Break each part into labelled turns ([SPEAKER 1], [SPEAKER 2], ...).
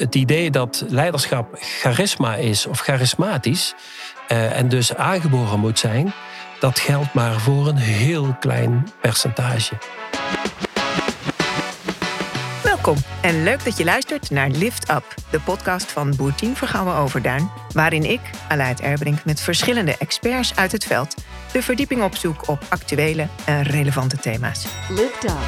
[SPEAKER 1] het idee dat leiderschap charisma is of charismatisch uh, en dus aangeboren moet zijn, dat geldt maar voor een heel klein percentage.
[SPEAKER 2] Welkom en leuk dat je luistert naar Lift Up, de podcast van Boertien Vergouwen Overduin, waarin ik, Aleid Erbrink, met verschillende experts uit het veld de verdieping opzoek op actuele en relevante thema's. Lift Up.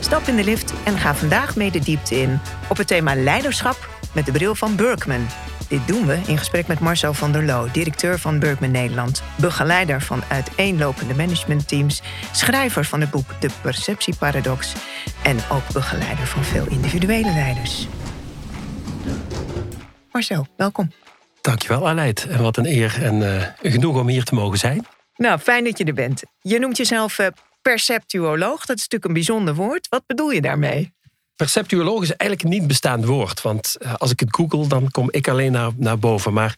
[SPEAKER 2] Stap in de lift en ga vandaag mee de diepte in op het thema leiderschap met de bril van Berkman. Dit doen we in gesprek met Marcel van der Loo, directeur van Berkman Nederland, begeleider van uiteenlopende managementteams, schrijver van het boek De Perceptieparadox en ook begeleider van veel individuele leiders. Marcel, welkom.
[SPEAKER 1] Dankjewel, Aleid. En wat een eer en uh, genoeg om hier te mogen zijn.
[SPEAKER 2] Nou, fijn dat je er bent. Je noemt jezelf uh, perceptuoloog. Dat is natuurlijk een bijzonder woord. Wat bedoel je daarmee?
[SPEAKER 1] Perceptuoloog is eigenlijk een niet bestaand woord. Want eh, als ik het google, dan kom ik alleen naar, naar boven. Maar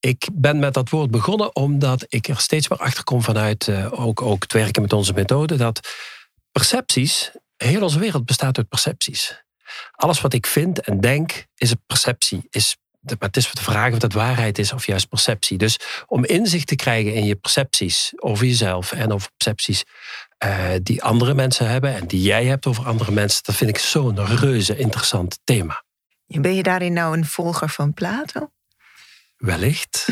[SPEAKER 1] ik ben met dat woord begonnen omdat ik er steeds meer achter kom vanuit uh, ook, ook het werken met onze methode. Dat percepties, heel onze wereld bestaat uit percepties. Alles wat ik vind en denk is een perceptie, is het is de vraag of dat waarheid is of juist perceptie. Dus om inzicht te krijgen in je percepties over jezelf en over percepties uh, die andere mensen hebben en die jij hebt over andere mensen, dat vind ik zo'n reuze interessant thema.
[SPEAKER 2] Ben je daarin nou een volger van Plato?
[SPEAKER 1] Wellicht.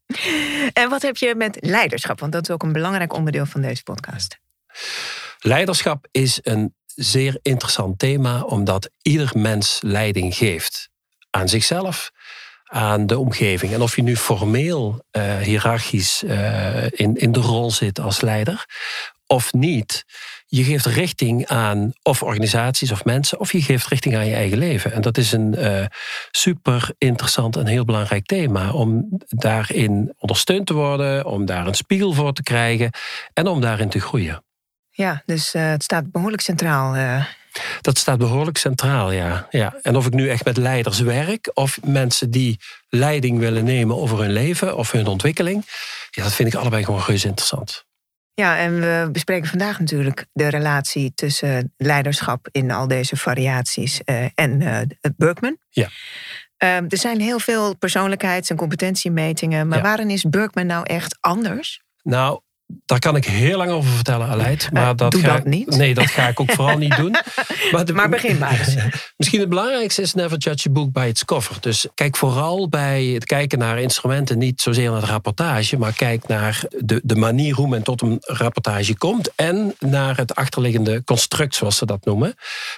[SPEAKER 2] en wat heb je met leiderschap? Want dat is ook een belangrijk onderdeel van deze podcast.
[SPEAKER 1] Leiderschap is een zeer interessant thema, omdat ieder mens leiding geeft aan zichzelf, aan de omgeving. En of je nu formeel, uh, hiërarchisch uh, in, in de rol zit als leider of niet, je geeft richting aan of organisaties of mensen, of je geeft richting aan je eigen leven. En dat is een uh, super interessant en heel belangrijk thema om daarin ondersteund te worden, om daar een spiegel voor te krijgen en om daarin te groeien.
[SPEAKER 2] Ja, dus het staat behoorlijk centraal
[SPEAKER 1] dat staat behoorlijk centraal, ja. ja. En of ik nu echt met leiders werk of mensen die leiding willen nemen over hun leven of hun ontwikkeling, ja, dat vind ik allebei gewoon reuze interessant.
[SPEAKER 2] Ja, en we bespreken vandaag natuurlijk de relatie tussen leiderschap in al deze variaties uh, en uh, Berkman.
[SPEAKER 1] Ja.
[SPEAKER 2] Uh, er zijn heel veel persoonlijkheids- en competentiemetingen, maar waarin is Berkman nou echt anders?
[SPEAKER 1] Nou, daar kan ik heel lang over vertellen, Aleid.
[SPEAKER 2] Maar uh, dat doe ga, dat niet.
[SPEAKER 1] Nee, dat ga ik ook vooral niet doen.
[SPEAKER 2] Maar, maar begin maar eens.
[SPEAKER 1] Misschien het belangrijkste is never judge a book by its cover. Dus kijk vooral bij het kijken naar instrumenten niet zozeer naar de rapportage, maar kijk naar de, de manier hoe men tot een rapportage komt en naar het achterliggende construct, zoals ze dat noemen.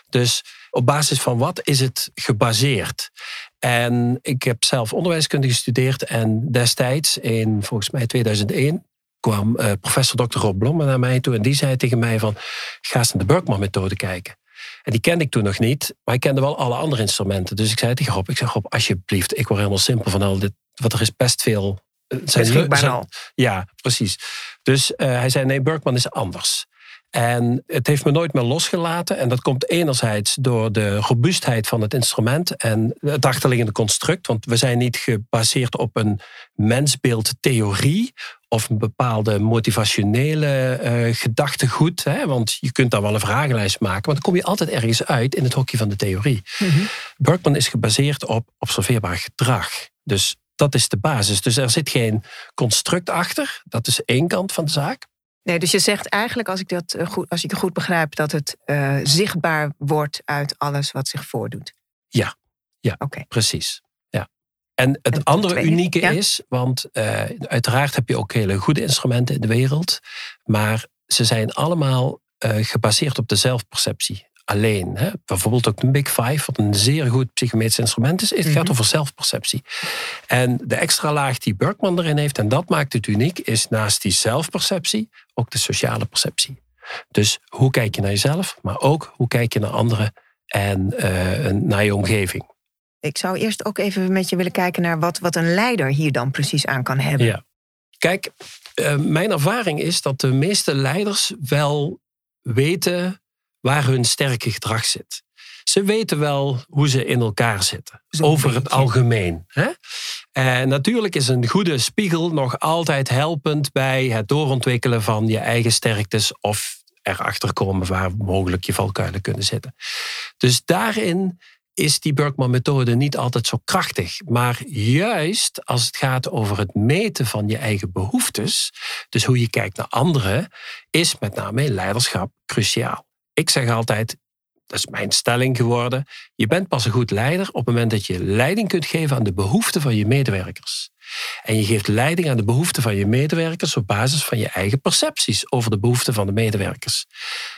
[SPEAKER 1] Dus op basis van wat is het gebaseerd? En ik heb zelf onderwijskunde gestudeerd en destijds in volgens mij 2001 kwam uh, professor Dr. Rob Blom naar mij toe en die zei tegen mij van ga eens naar de Berkman-methode kijken. En die kende ik toen nog niet, maar ik kende wel alle andere instrumenten. Dus ik zei tegen Rob, ik zeg Rob, alsjeblieft, ik word helemaal simpel van al dit, want er is best veel...
[SPEAKER 2] Eh, zijn, zijn, al.
[SPEAKER 1] Ja, precies. Dus uh, hij zei, nee, Berkman is anders. En het heeft me nooit meer losgelaten. En dat komt enerzijds door de robuustheid van het instrument en het achterliggende construct. Want we zijn niet gebaseerd op een mensbeeldtheorie of een bepaalde motivationele uh, gedachtegoed. Hè? Want je kunt daar wel een vragenlijst maken, maar dan kom je altijd ergens uit in het hokje van de theorie. Mm Berkman is gebaseerd op observeerbaar gedrag. Dus dat is de basis. Dus er zit geen construct achter. Dat is één kant van de zaak.
[SPEAKER 2] Nee, dus je zegt eigenlijk, als ik, dat eh, goed, als ik het goed begrijp, dat het uh, zichtbaar wordt uit alles wat zich voordoet.
[SPEAKER 1] Ja, ja
[SPEAKER 2] okay.
[SPEAKER 1] precies. Ja. En het andere unieke is, want uh, uiteraard heb je ook hele goede instrumenten in de wereld, maar ze zijn allemaal gebaseerd op de zelfperceptie alleen. Hè? Bijvoorbeeld ook de Big Five, wat een zeer goed psychometrisch instrument is. Het gaat mhm. over zelfperceptie. En de extra laag die Berkman erin heeft, en dat maakt het uniek, is naast die zelfperceptie ook de sociale perceptie. Dus hoe kijk je naar jezelf, maar ook hoe kijk je naar anderen en uh, naar je omgeving.
[SPEAKER 2] Ik zou eerst ook even met je willen kijken naar wat, wat een leider hier dan precies aan kan hebben.
[SPEAKER 1] Ja. Kijk, uh, mijn ervaring is dat de meeste leiders wel weten waar hun sterke gedrag zit. Ze weten wel hoe ze in elkaar zitten. over het algemeen. Hè? En natuurlijk is een goede spiegel nog altijd helpend bij het doorontwikkelen van je eigen sterktes of erachter komen waar mogelijk je valkuilen kunnen zitten. Dus daarin is die Berkman-methode niet altijd zo krachtig. Maar juist als het gaat over het meten van je eigen behoeftes, dus hoe je kijkt naar anderen, is met name in leiderschap cruciaal. Ik zeg altijd, dat is mijn stelling geworden, je bent pas een goed leider op het moment dat je leiding kunt geven aan de behoeften van je medewerkers. En je geeft leiding aan de behoeften van je medewerkers op basis van je eigen percepties over de behoeften van de medewerkers.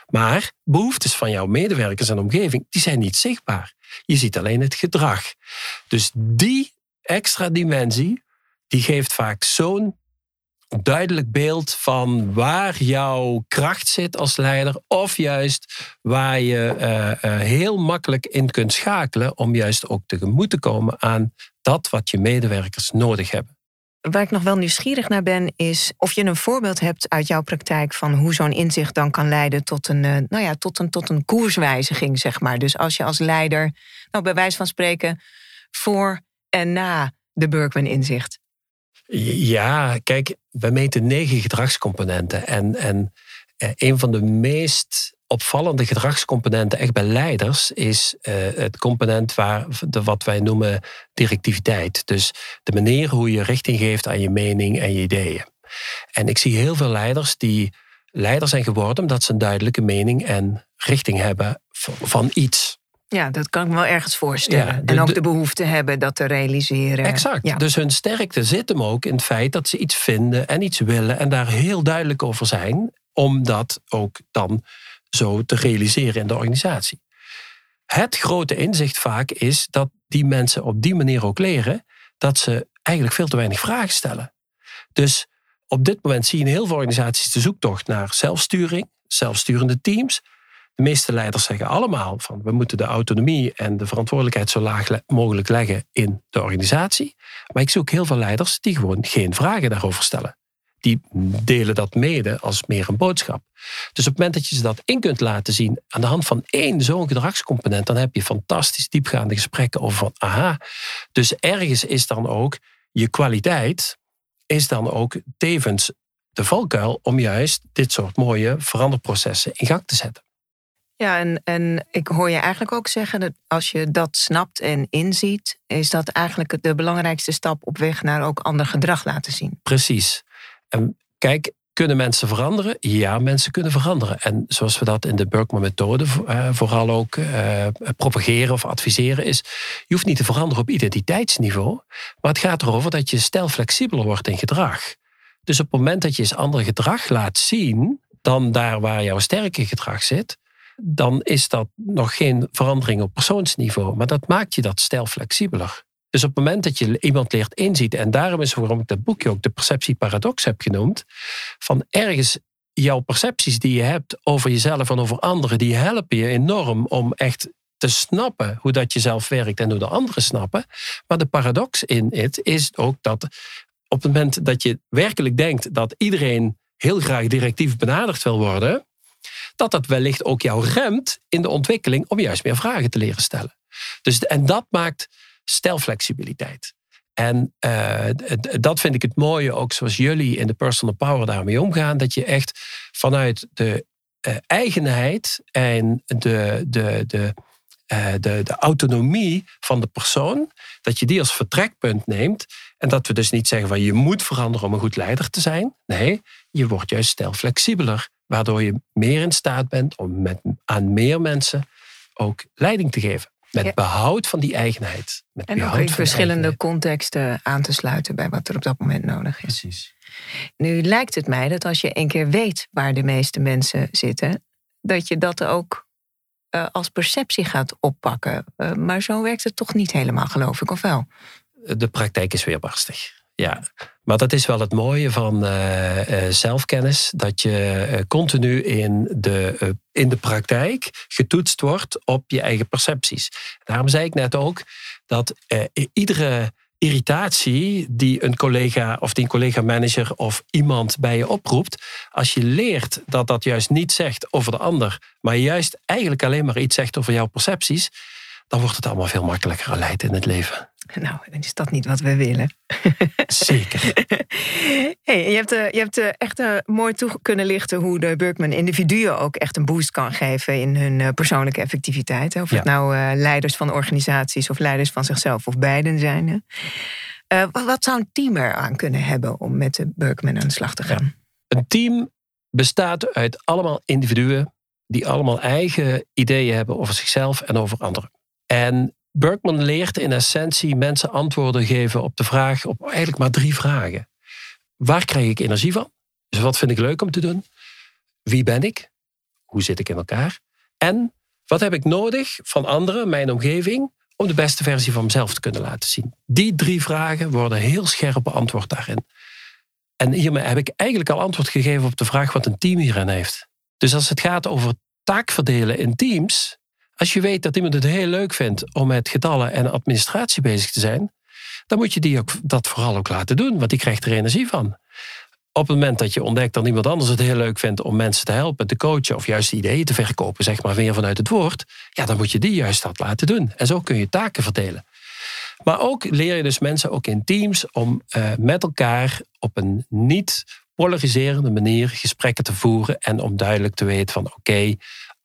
[SPEAKER 1] Maar behoeftes van jouw medewerkers en omgeving, die zijn niet zichtbaar. Je ziet alleen het gedrag. Dus die extra dimensie, die geeft vaak zo'n duidelijk beeld van waar jouw kracht zit als leider, of juist waar je uh, uh, heel makkelijk in kunt schakelen om juist ook tegemoet te komen aan dat wat je medewerkers nodig hebben.
[SPEAKER 2] Waar ik nog wel nieuwsgierig naar ben, is of je een voorbeeld hebt uit jouw praktijk van hoe zo'n inzicht dan kan leiden tot een, uh, nou ja, tot een, tot een koerswijziging, zeg maar. Dus als je als leider, nou bij wijze van spreken, voor en na de Berkman-inzicht
[SPEAKER 1] ja, kijk, we meten negen gedragscomponenten. En, en eh, een van de meest opvallende gedragscomponenten echt bij leiders is uh, het component waar de, wat wij noemen directiviteit. Dus de manier hoe je richting geeft aan je mening en je ideeën. En ik zie heel veel leiders die leider zijn geworden omdat ze een duidelijke mening en richting hebben van iets.
[SPEAKER 2] Ja, dat kan ik me wel ergens voorstellen. en ook de, behoefte hebben dat te realiseren.
[SPEAKER 1] Exact. Dus hun sterkte zit hem ook in het feit dat ze iets vinden en iets willen en daar heel duidelijk over zijn, om dat ook dan zo te realiseren in de organisatie. Het grote inzicht vaak is dat die mensen op die manier ook leren dat ze eigenlijk veel te weinig vragen stellen. Dus op dit moment zie je in heel veel organisaties de zoektocht naar zelfsturing, zelfsturende teams, de meeste leiders zeggen allemaal van we moeten de autonomie en de verantwoordelijkheid zo laag mogelijk leggen in de organisatie. Maar ik zoek heel veel leiders die gewoon geen vragen daarover stellen. Die delen dat mede als meer een boodschap. Dus op het moment dat je ze dat in kunt laten zien aan de hand van één zo'n gedragscomponent, dan heb je fantastisch diepgaande gesprekken over van aha. Dus ergens is dan ook je kwaliteit, is dan ook tevens de valkuil om juist dit soort mooie veranderprocessen in gang te zetten.
[SPEAKER 2] Ja, en, en ik hoor je eigenlijk ook zeggen dat als je dat snapt en inziet, is dat eigenlijk de belangrijkste stap op weg naar ook ander gedrag laten zien.
[SPEAKER 1] Precies. En kijk, kunnen mensen veranderen? Ja, mensen kunnen veranderen. En zoals we dat in de Berkman-methode eh, vooral ook uh, propageren of adviseren, is: je hoeft niet te veranderen op identiteitsniveau, maar het gaat erover dat je stijl flexibeler wordt in gedrag. Dus op het moment dat je eens ander gedrag laat zien dan daar waar jouw sterke gedrag zit, dan is dat nog geen verandering op persoonsniveau. Maar dat maakt je dat stijl flexibeler. Dus op het moment dat je iemand leert inzien, en daarom is waarom ik dat boekje ook de perceptieparadox heb genoemd, van ergens jouw percepties die je hebt over jezelf en over anderen, die helpen je enorm om echt te snappen hoe dat jezelf werkt en hoe de anderen snappen. Maar de paradox in het is ook dat op het moment dat je werkelijk denkt dat iedereen heel graag directief benaderd wil worden, dat dat wellicht ook jou remt in de ontwikkeling om juist meer vragen te leren stellen. Dus, en dat maakt stelflexibiliteit. En uh, dat vind ik het mooie, ook zoals jullie in de personal power daarmee omgaan, dat je echt vanuit de uh, eigenheid en de, de, de, uh, de, de autonomie van de persoon, dat je die als vertrekpunt neemt. En dat we dus niet zeggen van je moet veranderen om een goed leider te zijn. Nee, je wordt juist stelflexibeler waardoor je meer in staat bent om met, aan meer mensen ook leiding te geven. Met behoud van die eigenheid. Met
[SPEAKER 2] en ook in verschillende contexten aan te sluiten bij wat er op dat moment nodig is.
[SPEAKER 1] Precies.
[SPEAKER 2] Nu lijkt het mij dat als je een keer weet waar de meeste mensen zitten, dat je dat ook uh, als perceptie gaat oppakken. Uh, maar zo werkt het toch niet helemaal, geloof ik, of wel?
[SPEAKER 1] De praktijk is weer barstig. Ja, maar dat is wel het mooie van uh, zelfkennis. Dat je uh, continu in de, in de praktijk getoetst wordt op je eigen percepties. Daarom zei ik net ook dat iedere irritatie die een collega of die een collega-manager of iemand bij je oproept, als je leert dat dat juist niet zegt over de ander, maar juist eigenlijk alleen maar iets zegt over jouw percepties, dan wordt het allemaal veel makkelijker geleid in het leven.
[SPEAKER 2] Nou, is dat niet wat we willen?
[SPEAKER 1] Zeker.
[SPEAKER 2] Hey, je hebt, uh, je hebt uh, echt uh, mooi toe kunnen lichten hoe de Burkman individuen ook echt een boost kan geven in hun persoonlijke effectiviteit. Of ja. het nou leiders van organisaties of leiders van zichzelf of beiden zijn. Wat, zou een team er aan kunnen hebben om met de Burkman aan de slag te gaan?
[SPEAKER 1] Ja. Een team bestaat uit allemaal individuen die allemaal eigen ideeën hebben over zichzelf en over anderen. En Berkman leert in essentie mensen antwoorden geven op de vraag, op eigenlijk maar drie vragen. Waar krijg ik energie van? Dus wat vind ik leuk om te doen? Wie ben ik? Hoe zit ik in elkaar? En wat heb ik nodig van anderen, mijn omgeving, om de beste versie van mezelf te kunnen laten zien? Die drie vragen worden heel scherp beantwoord daarin. En hiermee heb ik eigenlijk al antwoord gegeven op de vraag wat een team hierin heeft. Dus als het gaat over taakverdelen in teams, als je weet dat iemand het heel leuk vindt om met getallen en administratie bezig te zijn, dan moet je die ook, dat vooral ook laten doen, want die krijgt er energie van. Op het moment dat je ontdekt dat iemand anders het heel leuk vindt om mensen te helpen, te coachen of juist ideeën te verkopen, zeg maar weer vanuit het woord, ja, dan moet je die juist dat laten doen. En zo kun je taken verdelen. Maar ook leer je dus mensen ook in teams om uh, met elkaar op een niet polariserende manier gesprekken te voeren en om duidelijk te weten van oké,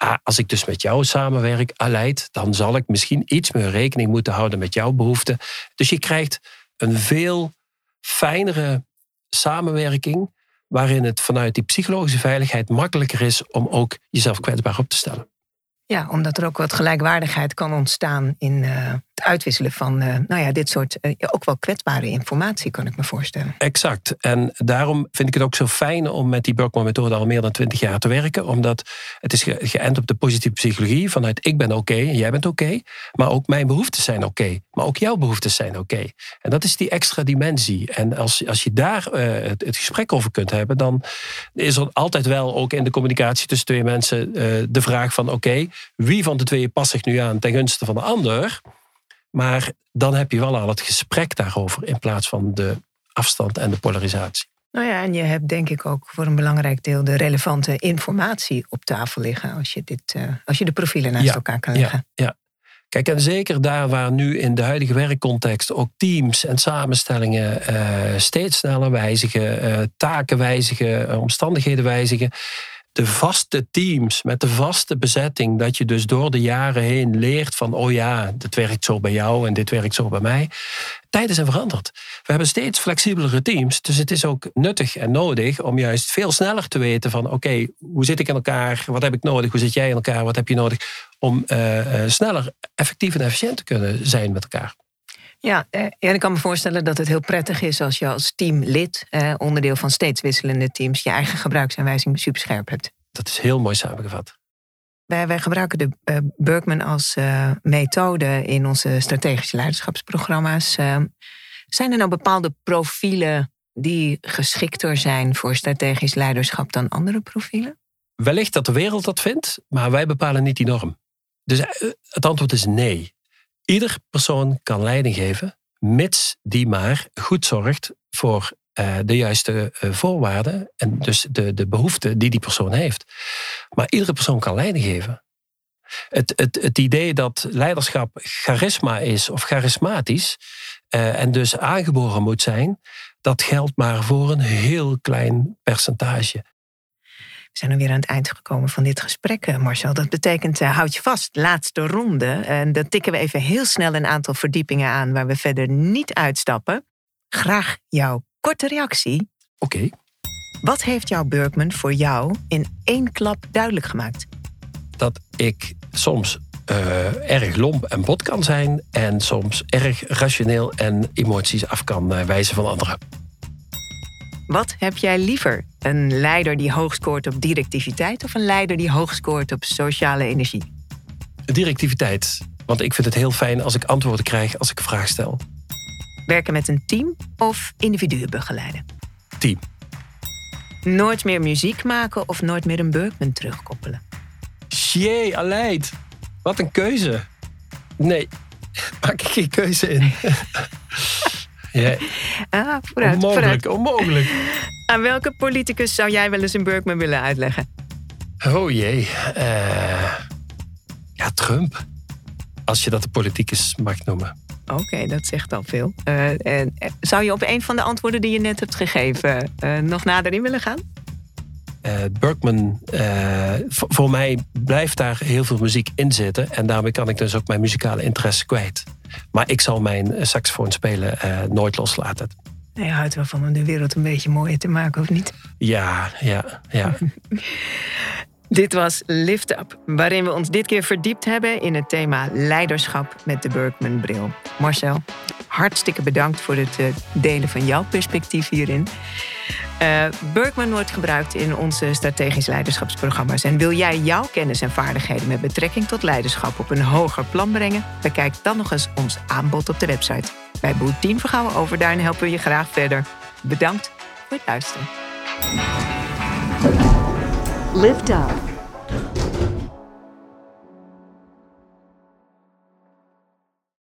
[SPEAKER 1] ah, als ik dus met jou samenwerk, Aleid, dan zal ik misschien iets meer rekening moeten houden met jouw behoeften. Dus je krijgt een veel fijnere samenwerking waarin het vanuit die psychologische veiligheid makkelijker is om ook jezelf kwetsbaar op te stellen.
[SPEAKER 2] Ja, omdat er ook wat gelijkwaardigheid kan ontstaan in uh, uitwisselen van uh, nou ja, dit soort uh, ook wel kwetsbare informatie, kan ik me voorstellen.
[SPEAKER 1] Exact. En daarom vind ik het ook zo fijn om met die Burkman-methode al meer dan twintig jaar te werken. Omdat het is ge geënt op de positieve psychologie. Vanuit ik ben oké en jij bent oké. maar ook mijn behoeftes zijn oké. maar ook jouw behoeftes zijn oké. En dat is die extra dimensie. En als, als je daar het, het, gesprek over kunt hebben, dan is er altijd wel ook in de communicatie tussen twee mensen de vraag van oké, wie van de twee past zich nu aan ten gunste van de ander? Maar dan heb je wel al het gesprek daarover in plaats van de afstand en de polarisatie.
[SPEAKER 2] Nou ja, en je hebt denk ik ook voor een belangrijk deel de relevante informatie op tafel liggen als je, dit, uh, als je de profielen naast elkaar kan leggen.
[SPEAKER 1] Ja, ja. Kijk, en zeker daar waar nu in de huidige werkcontext ook teams en samenstellingen uh, steeds sneller wijzigen, uh, taken wijzigen, omstandigheden wijzigen de vaste teams met de vaste bezetting, dat je dus door de jaren heen leert van, oh ja, dit werkt zo bij jou en dit werkt zo bij mij. Tijden zijn veranderd. We hebben steeds flexibelere teams, dus het is ook nuttig en nodig om juist veel sneller te weten van, oké, hoe zit ik in elkaar? Wat heb ik nodig? Hoe zit jij in elkaar? Wat heb je nodig? Om uh, sneller, effectief en efficiënt te kunnen zijn met elkaar.
[SPEAKER 2] Ja, eh, en ik kan me voorstellen dat het heel prettig is als je als teamlid, eh, onderdeel van steeds wisselende teams, je eigen gebruiksaanwijzing superscherp hebt.
[SPEAKER 1] Dat is heel mooi samengevat.
[SPEAKER 2] Wij, wij gebruiken de uh, Berkman als uh, methode in onze strategische leiderschapsprogramma's. Uh, zijn er nou bepaalde profielen die geschikter zijn voor strategisch leiderschap dan andere profielen?
[SPEAKER 1] Wellicht dat de wereld dat vindt, maar wij bepalen niet die norm. Dus het antwoord is nee. Ieder persoon kan leiding geven, mits die maar goed zorgt voor uh, de juiste uh, voorwaarden en dus de, de behoeften die die persoon heeft. Maar iedere persoon kan leiding geven. Het, het, het idee dat leiderschap charisma is of charismatisch uh, en dus aangeboren moet zijn, dat geldt maar voor een heel klein percentage.
[SPEAKER 2] We zijn alweer aan het eind gekomen van dit gesprek, eh, Marcel. Dat betekent, uh, houd je vast, laatste ronde. En dan tikken we even heel snel een aantal verdiepingen aan waar we verder niet uitstappen. Graag jouw korte reactie.
[SPEAKER 1] Oké.
[SPEAKER 2] Wat heeft jouw Burkman voor jou in één klap duidelijk gemaakt?
[SPEAKER 1] Dat ik soms uh, erg lomp en bot kan zijn en soms erg rationeel en emoties af kan wijzen van anderen.
[SPEAKER 2] Wat heb jij liever? Een leider die hoog scoort op directiviteit of een leider die hoog scoort op sociale energie?
[SPEAKER 1] Directiviteit. Want ik vind het heel fijn als ik antwoorden krijg als ik een vraag stel.
[SPEAKER 2] Werken met een team of individuen begeleiden?
[SPEAKER 1] Team.
[SPEAKER 2] Nooit meer muziek maken of nooit meer een Berkman terugkoppelen?
[SPEAKER 1] Jee, Aleid. Wat een keuze. Nee, maak ik geen keuze in.
[SPEAKER 2] Ja. Ah, vooruit,
[SPEAKER 1] onmogelijk, onmogelijk.
[SPEAKER 2] Aan welke politicus zou jij wel eens een Burkman willen uitleggen?
[SPEAKER 1] Oh jee. Uh, ja, Trump. Als je dat de politicus mag noemen.
[SPEAKER 2] Oké, dat zegt al veel. Uh, en, zou je op een van de antwoorden die je net hebt gegeven uh, nog nader in willen gaan?
[SPEAKER 1] Uh, Berkman, voor mij blijft daar heel veel muziek in zitten. En daarmee kan ik dus ook mijn muzikale interesse kwijt. Maar ik zal mijn saxofoon spelen nooit loslaten.
[SPEAKER 2] Je houdt wel van om de wereld een beetje mooier te maken, of niet?
[SPEAKER 1] Ja, ja, ja.
[SPEAKER 2] Dit was Lift Up, waarin we ons dit keer verdiept hebben in het thema leiderschap met de Berkman-bril. Marcel, hartstikke bedankt voor het eh, delen van jouw perspectief hierin. Uh, wordt gebruikt in onze strategisch leiderschapsprogramma's. En wil jij jouw kennis en vaardigheden met betrekking tot leiderschap op een hoger plan brengen? Bekijk dan nog eens ons aanbod op de website. Bij Boet 10 Vergouwen Overduin helpen we je graag verder. Bedankt voor het luisteren. Lift Up